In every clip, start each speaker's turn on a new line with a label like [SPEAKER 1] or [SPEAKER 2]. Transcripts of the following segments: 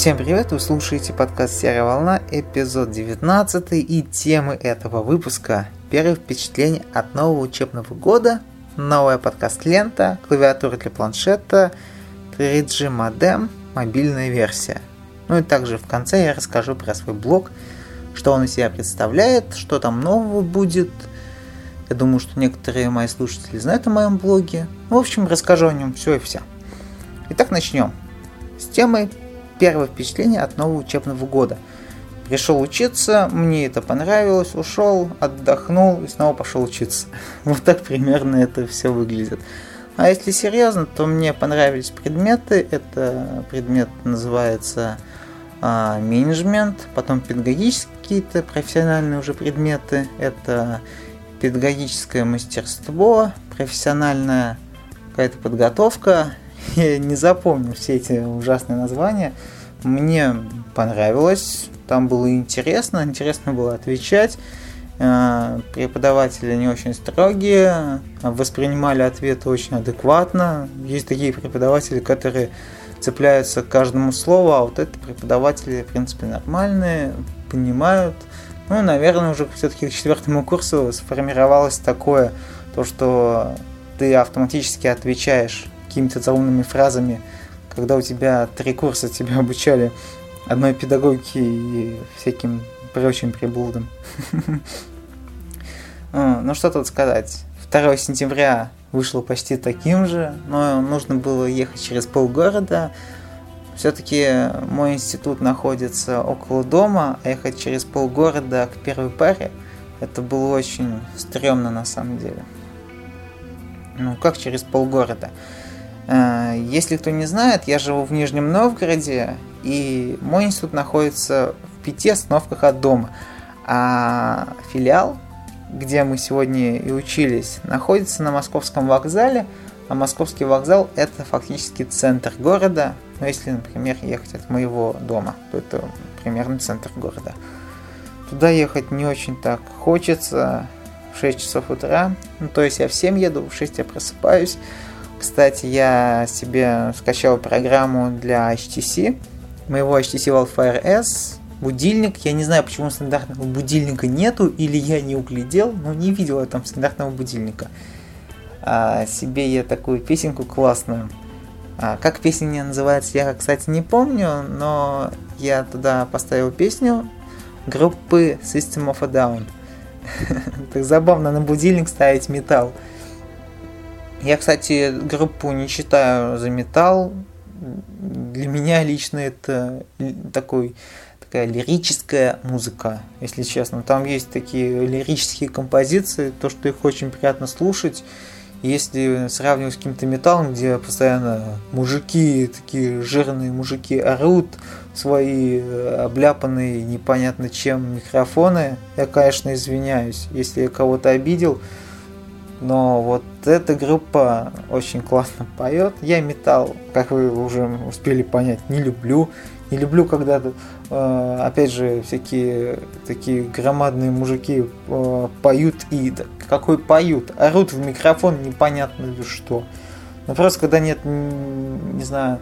[SPEAKER 1] Всем привет, вы слушаете подкаст «Серая волна», эпизод 19 и темы этого выпуска Первое впечатление от нового учебного года, новая подкаст-лента, клавиатура для планшета, 3G модем, мобильная версия. Ну и также в конце я расскажу про свой блог, что он из себя представляет, что там нового будет. Я думаю, что некоторые мои слушатели знают о моем блоге. В общем, расскажу о нем все и вся. Итак, начнем с темой первое впечатление от нового учебного года. Пришел учиться, мне это понравилось, ушел, отдохнул и снова пошел учиться. Вот так примерно это все выглядит. А если серьезно, то мне понравились предметы. Это предмет называется а, менеджмент, потом педагогические какие-то профессиональные уже предметы. Это педагогическое мастерство, профессиональная какая-то подготовка я не запомню все эти ужасные названия. Мне понравилось, там было интересно, интересно было отвечать. Э, преподаватели не очень строгие, воспринимали ответы очень адекватно. Есть такие преподаватели, которые цепляются к каждому слову, а вот это преподаватели, в принципе, нормальные, понимают. Ну, наверное, уже все-таки к четвертому курсу сформировалось такое, то, что ты автоматически отвечаешь какими-то заумными фразами, когда у тебя три курса тебя обучали одной педагогике и всяким прочим приблудам. Ну что тут сказать. 2 сентября вышло почти таким же, но нужно было ехать через полгорода. Все-таки мой институт находится около дома, а ехать через полгорода к первой паре, это было очень стрёмно на самом деле. Ну, как через полгорода? Э, если кто не знает, я живу в Нижнем Новгороде, и мой институт находится в пяти остановках от дома. А филиал, где мы сегодня и учились, находится на Московском вокзале, а Московский вокзал это фактически центр города. Но если, например, ехать от моего дома, то это примерно центр города. Туда ехать не очень так хочется в 6 часов утра. Ну, то есть я в 7 еду, в 6 я просыпаюсь. Кстати, я себе скачал программу для HTC, моего HTC Wildfire S, будильник. Я не знаю, почему стандартного будильника нету, или я не углядел, но не видел я там стандартного будильника. А, себе я такую песенку классную. А, как песня называется, я, кстати, не помню, но я туда поставил песню группы System of a Down. Так забавно на будильник ставить металл. Я, кстати, группу не читаю за металл. Для меня лично это такой такая лирическая музыка, если честно. Там есть такие лирические композиции, то, что их очень приятно слушать. Если сравнивать с каким-то металлом, где постоянно мужики, такие жирные мужики орут, свои обляпанные непонятно чем микрофоны, я, конечно, извиняюсь, если я кого-то обидел, но вот эта группа очень классно поет. Я металл, как вы уже успели понять, не люблю. Не люблю, когда, э, опять же, всякие такие громадные мужики э, поют и... Какой поют? Орут в микрофон непонятно что. Ну просто когда нет, не знаю,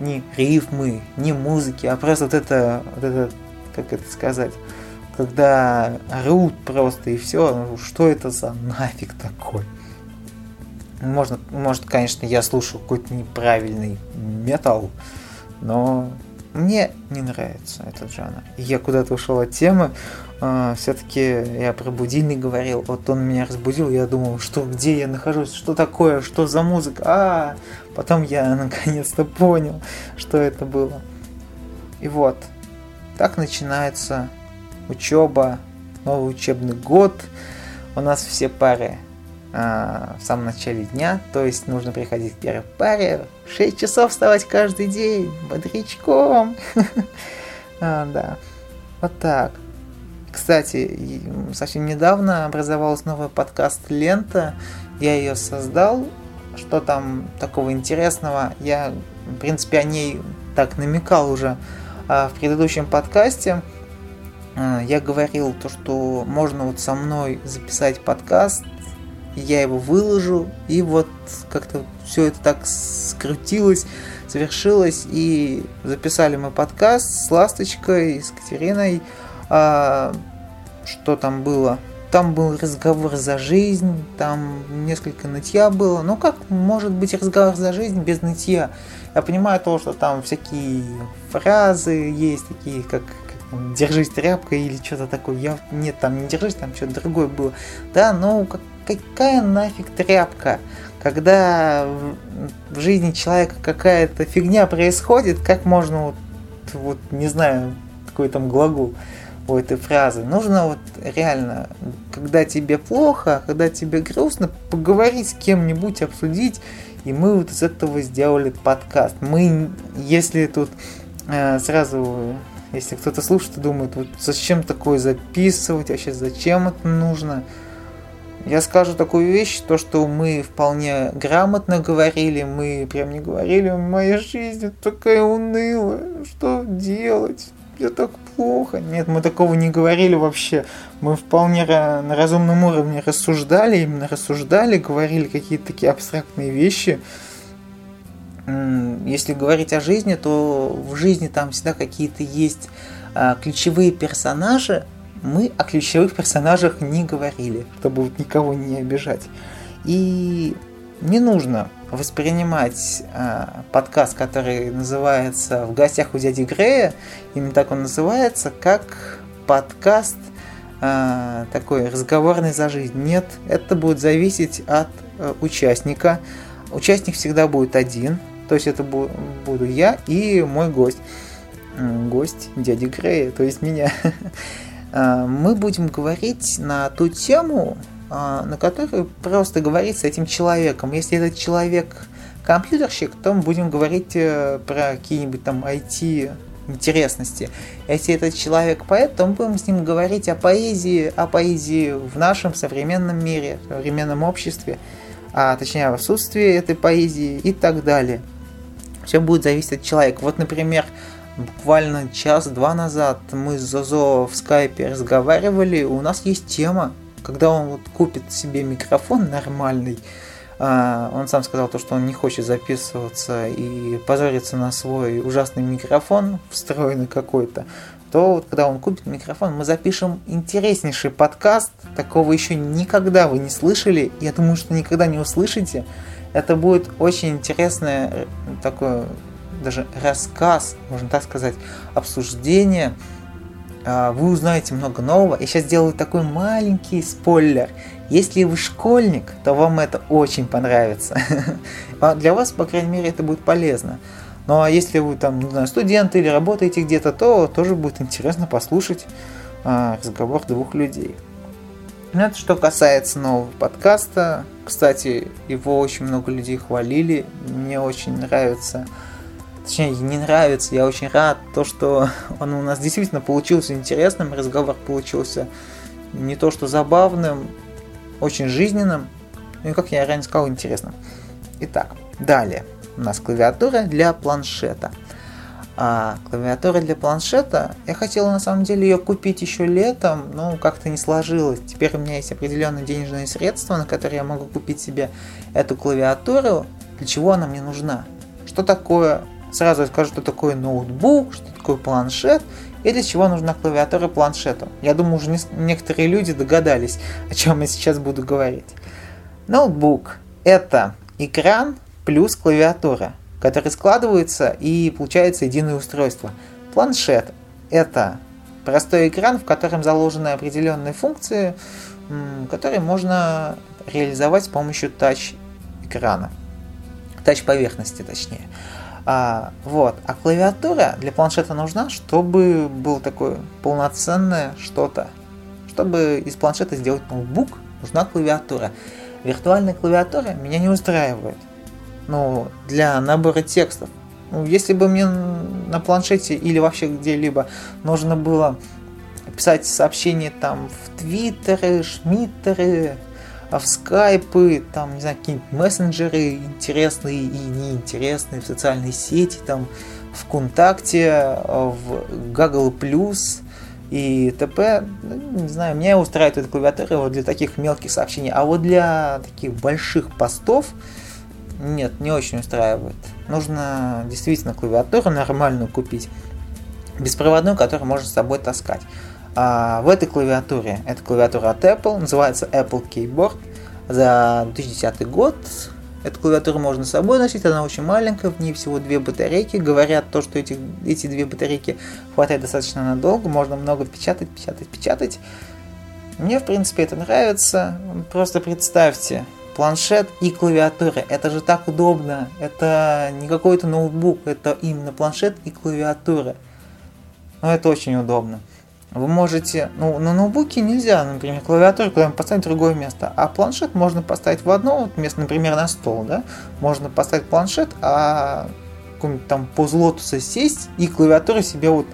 [SPEAKER 1] ни рифмы, ни музыки, а просто вот это, вот это как это сказать, когда орут просто и все, ну, что это за нафиг такой? Можно, может, конечно, я слушаю какой-то неправильный металл, но мне не нравится этот жанр. Я куда-то ушел от темы. Uh, Все-таки я про будильник говорил. Вот он меня разбудил. Я думал, что где я нахожусь, что такое, что за музыка. А, потом я наконец-то понял, что это было. И вот, так начинается учеба, новый учебный год. У нас все пары а, в самом начале дня, то есть нужно приходить к первой паре, 6 часов вставать каждый день, бодрячком. а, да, вот так. Кстати, совсем недавно образовалась новая подкаст-лента, я ее создал, что там такого интересного, я, в принципе, о ней так намекал уже а, в предыдущем подкасте, я говорил то, что можно вот со мной записать подкаст я его выложу, и вот как-то все это так скрутилось, завершилось, и записали мы подкаст с Ласточкой, с Катериной. А, что там было? Там был разговор за жизнь, там несколько нытья было. Ну как может быть разговор за жизнь без нытья? Я понимаю то, что там всякие фразы есть, такие как держись тряпкой или что-то такое. Я, нет, там не держись, там что-то другое было. Да, ну как, какая нафиг тряпка? Когда в, в жизни человека какая-то фигня происходит, как можно вот, вот не знаю, какой там глагол у этой фразы. Нужно вот реально, когда тебе плохо, когда тебе грустно, поговорить с кем-нибудь, обсудить. И мы вот из этого сделали подкаст. Мы, если тут э, сразу, если кто-то слушает и думает, вот зачем такое записывать, вообще зачем это нужно, я скажу такую вещь, то, что мы вполне грамотно говорили, мы прям не говорили, моя жизнь такая унылая, что делать? Мне так плохо. Нет, мы такого не говорили вообще. Мы вполне на разумном уровне рассуждали, именно рассуждали, говорили какие-то такие абстрактные вещи. Если говорить о жизни, то в жизни там всегда какие-то есть а, ключевые персонажи, мы о ключевых персонажах не говорили, чтобы никого не обижать. И не нужно воспринимать э, подкаст, который называется «В гостях у дяди Грея», именно так он называется, как подкаст э, такой разговорный за жизнь. Нет, это будет зависеть от э, участника. Участник всегда будет один, то есть это буду я и мой гость. Гость дяди Грея, то есть меня. Э, мы будем говорить на ту тему, э, на которую просто говорить с этим человеком. Если этот человек компьютерщик, то мы будем говорить э, про какие-нибудь там IT интересности. Если этот человек поэт, то мы будем с ним говорить о поэзии, о поэзии в нашем современном мире, в современном обществе, а точнее в отсутствии этой поэзии и так далее. Все будет зависеть от человека. Вот, например, буквально час-два назад мы с Зозо в скайпе разговаривали, у нас есть тема, когда он вот купит себе микрофон нормальный, а, он сам сказал то, что он не хочет записываться и позориться на свой ужасный микрофон, встроенный какой-то, то вот когда он купит микрофон, мы запишем интереснейший подкаст, такого еще никогда вы не слышали, я думаю, что никогда не услышите. Это будет очень интересное э, такое даже рассказ, можно так сказать, обсуждение, а, вы узнаете много нового. Я сейчас сделаю такой маленький спойлер. Если вы школьник, то вам это очень понравится. А для вас, по крайней мере, это будет полезно. Ну а если вы там, не знаю, студент или работаете где-то, то тоже будет интересно послушать а, разговор двух людей. Ну, это что касается нового подкаста. Кстати, его очень много людей хвалили. Мне очень нравится точнее, не нравится. Я очень рад, то, что он у нас действительно получился интересным, разговор получился не то что забавным, очень жизненным, ну и, как я ранее сказал, интересным. Итак, далее у нас клавиатура для планшета. А клавиатура для планшета, я хотел на самом деле ее купить еще летом, но как-то не сложилось. Теперь у меня есть определенные денежные средства, на которые я могу купить себе эту клавиатуру. Для чего она мне нужна? Что такое Сразу скажу, что такое ноутбук, что такое планшет и для чего нужна клавиатура планшету. Я думаю, уже некоторые люди догадались, о чем я сейчас буду говорить. Ноутбук – это экран плюс клавиатура, которые складываются и получается единое устройство. Планшет – это простой экран, в котором заложены определенные функции, которые можно реализовать с помощью тач-экрана, тач-поверхности точнее. А, вот. А клавиатура для планшета нужна, чтобы было такое полноценное что-то. Чтобы из планшета сделать ноутбук, нужна клавиатура. Виртуальная клавиатура меня не устраивает. Ну, для набора текстов. Ну, если бы мне на планшете или вообще где-либо нужно было писать сообщения там в Твиттеры, Шмиттеры, а в скайпы, там, не знаю, какие-нибудь мессенджеры интересные и неинтересные в социальной сети, там, ВКонтакте, в Google+, и т.п. Ну, не знаю, меня устраивает эта клавиатура вот для таких мелких сообщений, а вот для таких больших постов нет, не очень устраивает. Нужно действительно клавиатуру нормальную купить, беспроводную, которую можно с собой таскать. А в этой клавиатуре, это клавиатура от Apple, называется Apple Keyboard, за 2010 год Эту клавиатуру можно с собой носить, она очень маленькая, в ней всего две батарейки. Говорят то, что эти, эти две батарейки хватает достаточно надолго, можно много печатать, печатать, печатать. Мне, в принципе, это нравится. Просто представьте, планшет и клавиатура. Это же так удобно. Это не какой-то ноутбук, это именно планшет и клавиатура. Но ну, это очень удобно. Вы можете, ну, на ноутбуке нельзя, например, клавиатуру куда-нибудь поставить в другое место, а планшет можно поставить в одно вот место, например, на стол, да, можно поставить планшет, а какой-нибудь там поз лотуса сесть и клавиатуру себе вот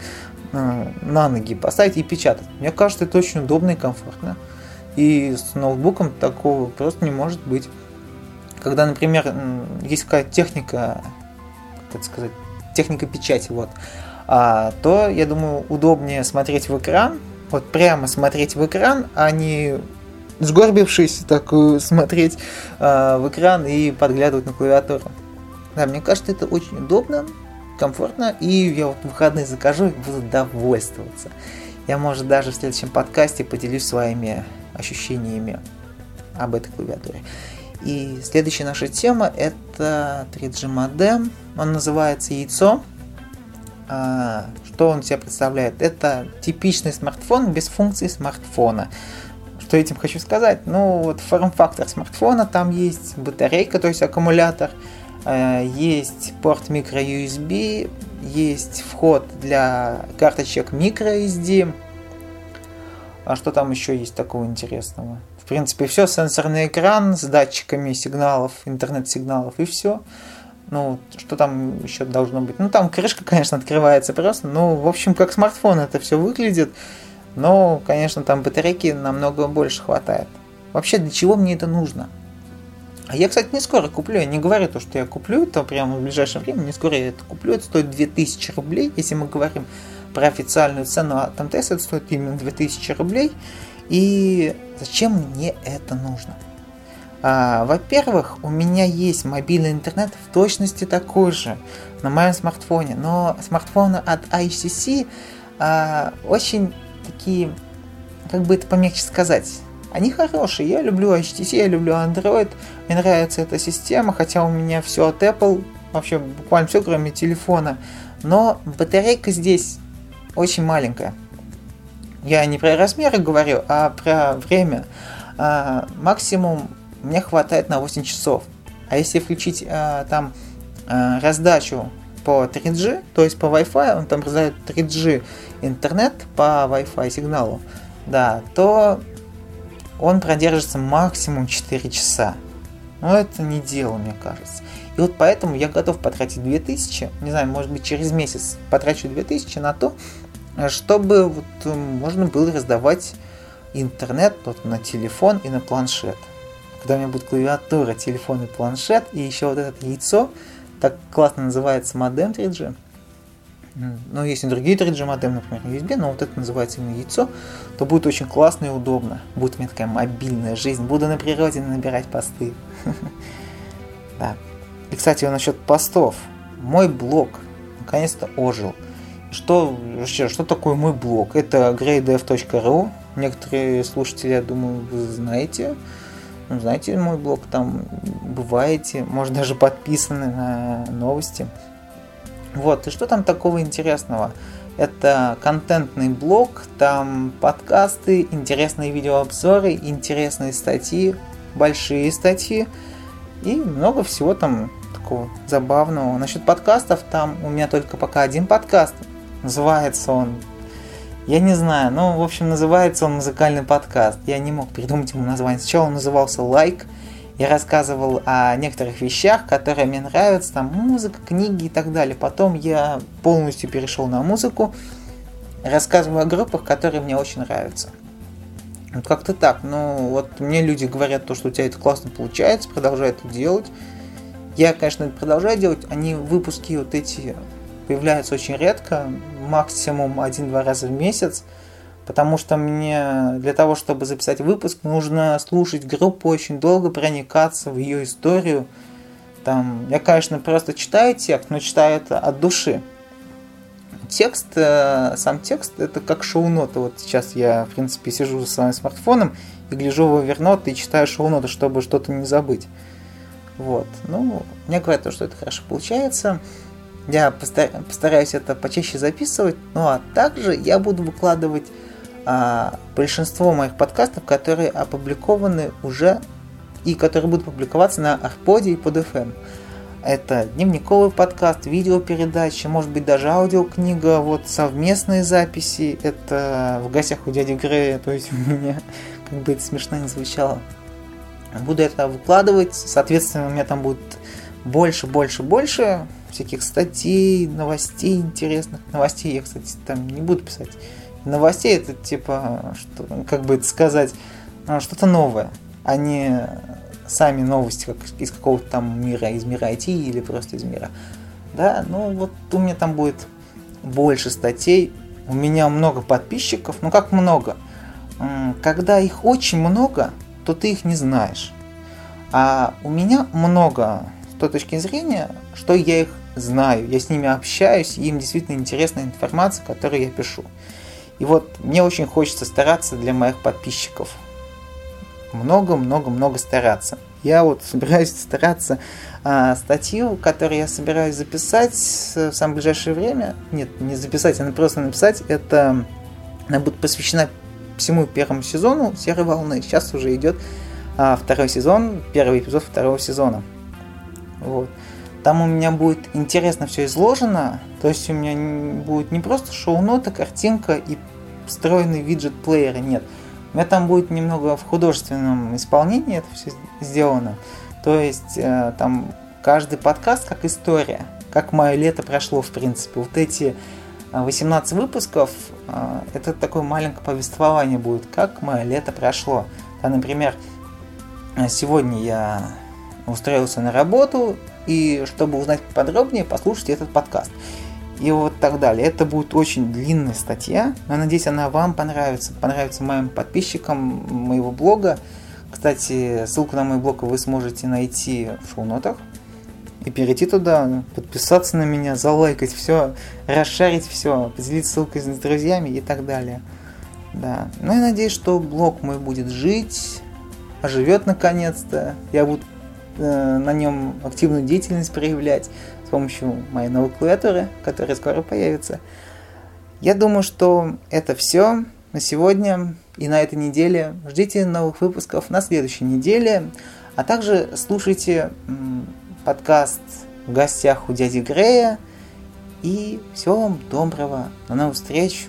[SPEAKER 1] э, на ноги поставить и печатать. Мне кажется, это очень удобно и комфортно. И с ноутбуком такого просто не может быть. Когда, например, есть какая-то техника, как это сказать, техника печати, вот, а, то, я думаю, удобнее смотреть в экран, вот прямо смотреть в экран, а не сгорбившись так смотреть а, в экран и подглядывать на клавиатуру. Да, мне кажется, это очень удобно, комфортно, и я вот в выходные закажу и буду довольствоваться. Я, может, даже в следующем подкасте поделюсь своими ощущениями об этой клавиатуре. И следующая наша тема это 3G модем. Он называется яйцо. А, что он себя представляет? Это типичный смартфон без функции смартфона. Что этим хочу сказать? Ну, вот форм-фактор смартфона, там есть батарейка, то есть аккумулятор, а, есть порт micro-USB, есть вход для карточек microSD. А что там еще есть такого интересного? В принципе, все, сенсорный экран с датчиками сигналов, интернет-сигналов и все. Ну, что там еще должно быть? Ну, там крышка, конечно, открывается просто. Ну, в общем, как смартфон это все выглядит. Но, конечно, там батарейки намного больше хватает. Вообще, для чего мне это нужно? А я, кстати, не скоро куплю. Я не говорю то, что я куплю это прямо в ближайшее время. Не скоро я это куплю. Это стоит 2000 рублей. Если мы говорим про официальную цену от МТС, это стоит именно 2000 рублей. И зачем мне это нужно? А, во-первых, у меня есть мобильный интернет в точности такой же на моем смартфоне, но смартфоны от ICC а, очень такие, как бы это помягче сказать, они хорошие. Я люблю HTC, я люблю Android, мне нравится эта система, хотя у меня все от Apple, вообще буквально все, кроме телефона. Но батарейка здесь очень маленькая. Я не про размеры говорю, а про время. А, максимум мне хватает на 8 часов. А если включить э, там э, раздачу по 3G, то есть по Wi-Fi, он там раздает 3G интернет по Wi-Fi сигналу, да, то он продержится максимум 4 часа. Но это не дело, мне кажется. И вот поэтому я готов потратить 2000, не знаю, может быть через месяц потрачу 2000 на то, чтобы вот э, можно было раздавать интернет вот, на телефон и на планшет когда у меня будет клавиатура, телефон и планшет, и еще вот это яйцо, так классно называется модем 3G. Ну, есть и другие 3G модем, например, USB, но вот это называется именно яйцо, то будет очень классно и удобно. Будет у меня такая мобильная жизнь. Буду на природе набирать посты. Да. И, кстати, насчет постов. Мой блог наконец-то ожил. Что, вообще, что такое мой блог? Это greydev.ru. Некоторые слушатели, я думаю, вы знаете. Ну, знаете, мой блог там бываете, может даже подписаны на новости. Вот, и что там такого интересного? Это контентный блог, там подкасты, интересные видеообзоры, интересные статьи, большие статьи и много всего там такого забавного. Насчет подкастов, там у меня только пока один подкаст. Называется он я не знаю, но, в общем, называется он музыкальный подкаст. Я не мог придумать ему название. Сначала он назывался «Лайк». Я рассказывал о некоторых вещах, которые мне нравятся, там музыка, книги и так далее. Потом я полностью перешел на музыку, рассказываю о группах, которые мне очень нравятся. Вот как-то так. Ну, вот мне люди говорят то, что у тебя это классно получается, продолжай это делать. Я, конечно, продолжаю делать. Они выпуски вот эти появляются очень редко, максимум один-два раза в месяц. Потому что мне для того, чтобы записать выпуск, нужно слушать группу очень долго, проникаться в ее историю. Там, я, конечно, просто читаю текст, но читаю это от души. Текст, э, сам текст, это как шоу-ноты. Вот сейчас я, в принципе, сижу за своим смартфоном и гляжу в Evernote и читаю шоу-ноты, чтобы что-то не забыть. Вот. Ну, мне говорят, что это хорошо получается. Я постараюсь это почаще записывать. Ну а также я буду выкладывать а, большинство моих подкастов, которые опубликованы уже и которые будут публиковаться на Арподе и под FM. Это дневниковый подкаст, видеопередачи, может быть даже аудиокнига, вот совместные записи. Это в гостях у дяди Грея, то есть у меня, как бы это смешно не звучало. Буду это выкладывать, соответственно, у меня там будет больше, больше, больше всяких статей, новостей интересных. Новостей я, кстати, там не буду писать. Новостей это типа, что, как бы это сказать, а, что-то новое, а не сами новости как из какого-то там мира, из мира IT или просто из мира. Да, ну вот у меня там будет больше статей, у меня много подписчиков, ну как много? Когда их очень много, то ты их не знаешь. А у меня много с той точки зрения, что я их знаю, я с ними общаюсь, и им действительно интересна информация, которую я пишу. И вот мне очень хочется стараться для моих подписчиков. Много-много-много стараться. Я вот собираюсь стараться а, статью, которую я собираюсь записать в самое ближайшее время. Нет, не записать, а просто написать. Это она будет посвящена всему первому сезону «Серой волны». Сейчас уже идет а, второй сезон, первый эпизод второго сезона. Вот. Там у меня будет интересно все изложено, то есть у меня будет не просто шоу-нота, картинка и встроенный виджет плеера, нет. У меня там будет немного в художественном исполнении это все сделано. То есть э, там каждый подкаст как история, как мое лето прошло, в принципе. Вот эти 18 выпусков, э, это такое маленькое повествование будет, как мое лето прошло. Да, например, сегодня я устроился на работу, и чтобы узнать подробнее, послушайте этот подкаст. И вот так далее. Это будет очень длинная статья, но надеюсь, она вам понравится, понравится моим подписчикам моего блога. Кстати, ссылку на мой блог вы сможете найти в шоу-нотах и перейти туда, подписаться на меня, залайкать все, расшарить все, поделиться ссылкой с друзьями и так далее. Да. Ну и надеюсь, что блог мой будет жить, оживет наконец-то. Я буду на нем активную деятельность проявлять с помощью моей новой клавиатуры, которая скоро появится. Я думаю, что это все на сегодня и на этой неделе. Ждите новых выпусков на следующей неделе, а также слушайте подкаст в гостях у дяди Грея. И всего вам доброго. До новых встреч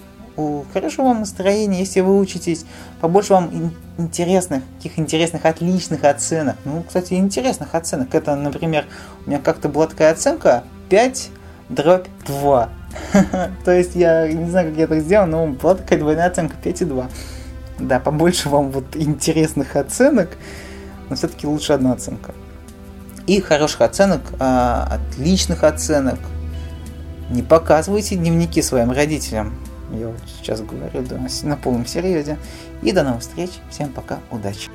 [SPEAKER 1] хорошего вам настроения, если вы учитесь, побольше вам интересных, каких интересных, отличных оценок. Ну, кстати, интересных оценок. Это, например, у меня как-то была такая оценка 5 дробь 2. То есть я не знаю, как я так сделал, но была такая двойная оценка 5 и 2. Да, побольше вам вот интересных оценок, но все-таки лучше одна оценка. И хороших оценок, а, отличных оценок. Не показывайте дневники своим родителям. Я вот сейчас говорю да, на полном серьезе. И до новых встреч. Всем пока. Удачи.